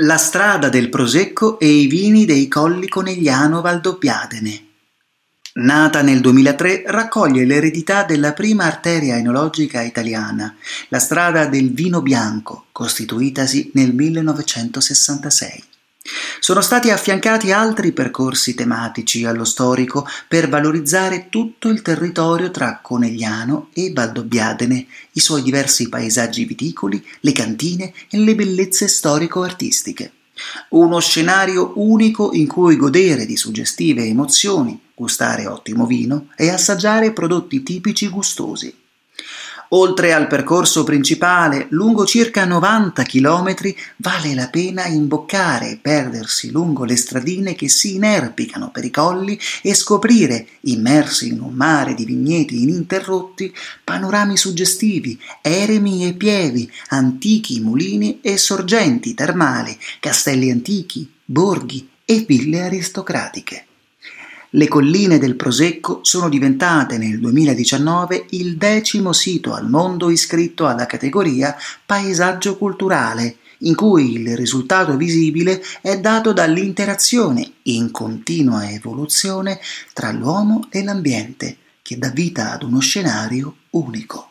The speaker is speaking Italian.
La strada del Prosecco e i vini dei Colli Conegliano Valdobbiadene. Nata nel 2003, raccoglie l'eredità della prima arteria enologica italiana, la strada del vino bianco, costituitasi nel 1966. Sono stati affiancati altri percorsi tematici allo storico per valorizzare tutto il territorio tra Conegliano e Valdobbiadene, i suoi diversi paesaggi viticoli, le cantine e le bellezze storico-artistiche. Uno scenario unico in cui godere di suggestive emozioni, gustare ottimo vino e assaggiare prodotti tipici gustosi. Oltre al percorso principale, lungo circa 90 km, vale la pena imboccare e perdersi lungo le stradine che si inerpicano per i colli e scoprire, immersi in un mare di vigneti ininterrotti, panorami suggestivi, eremi e pievi, antichi mulini e sorgenti termali, castelli antichi, borghi e ville aristocratiche. Le colline del Prosecco sono diventate nel 2019 il decimo sito al mondo iscritto alla categoria Paesaggio culturale, in cui il risultato visibile è dato dall'interazione in continua evoluzione tra l'uomo e l'ambiente, che dà vita ad uno scenario unico.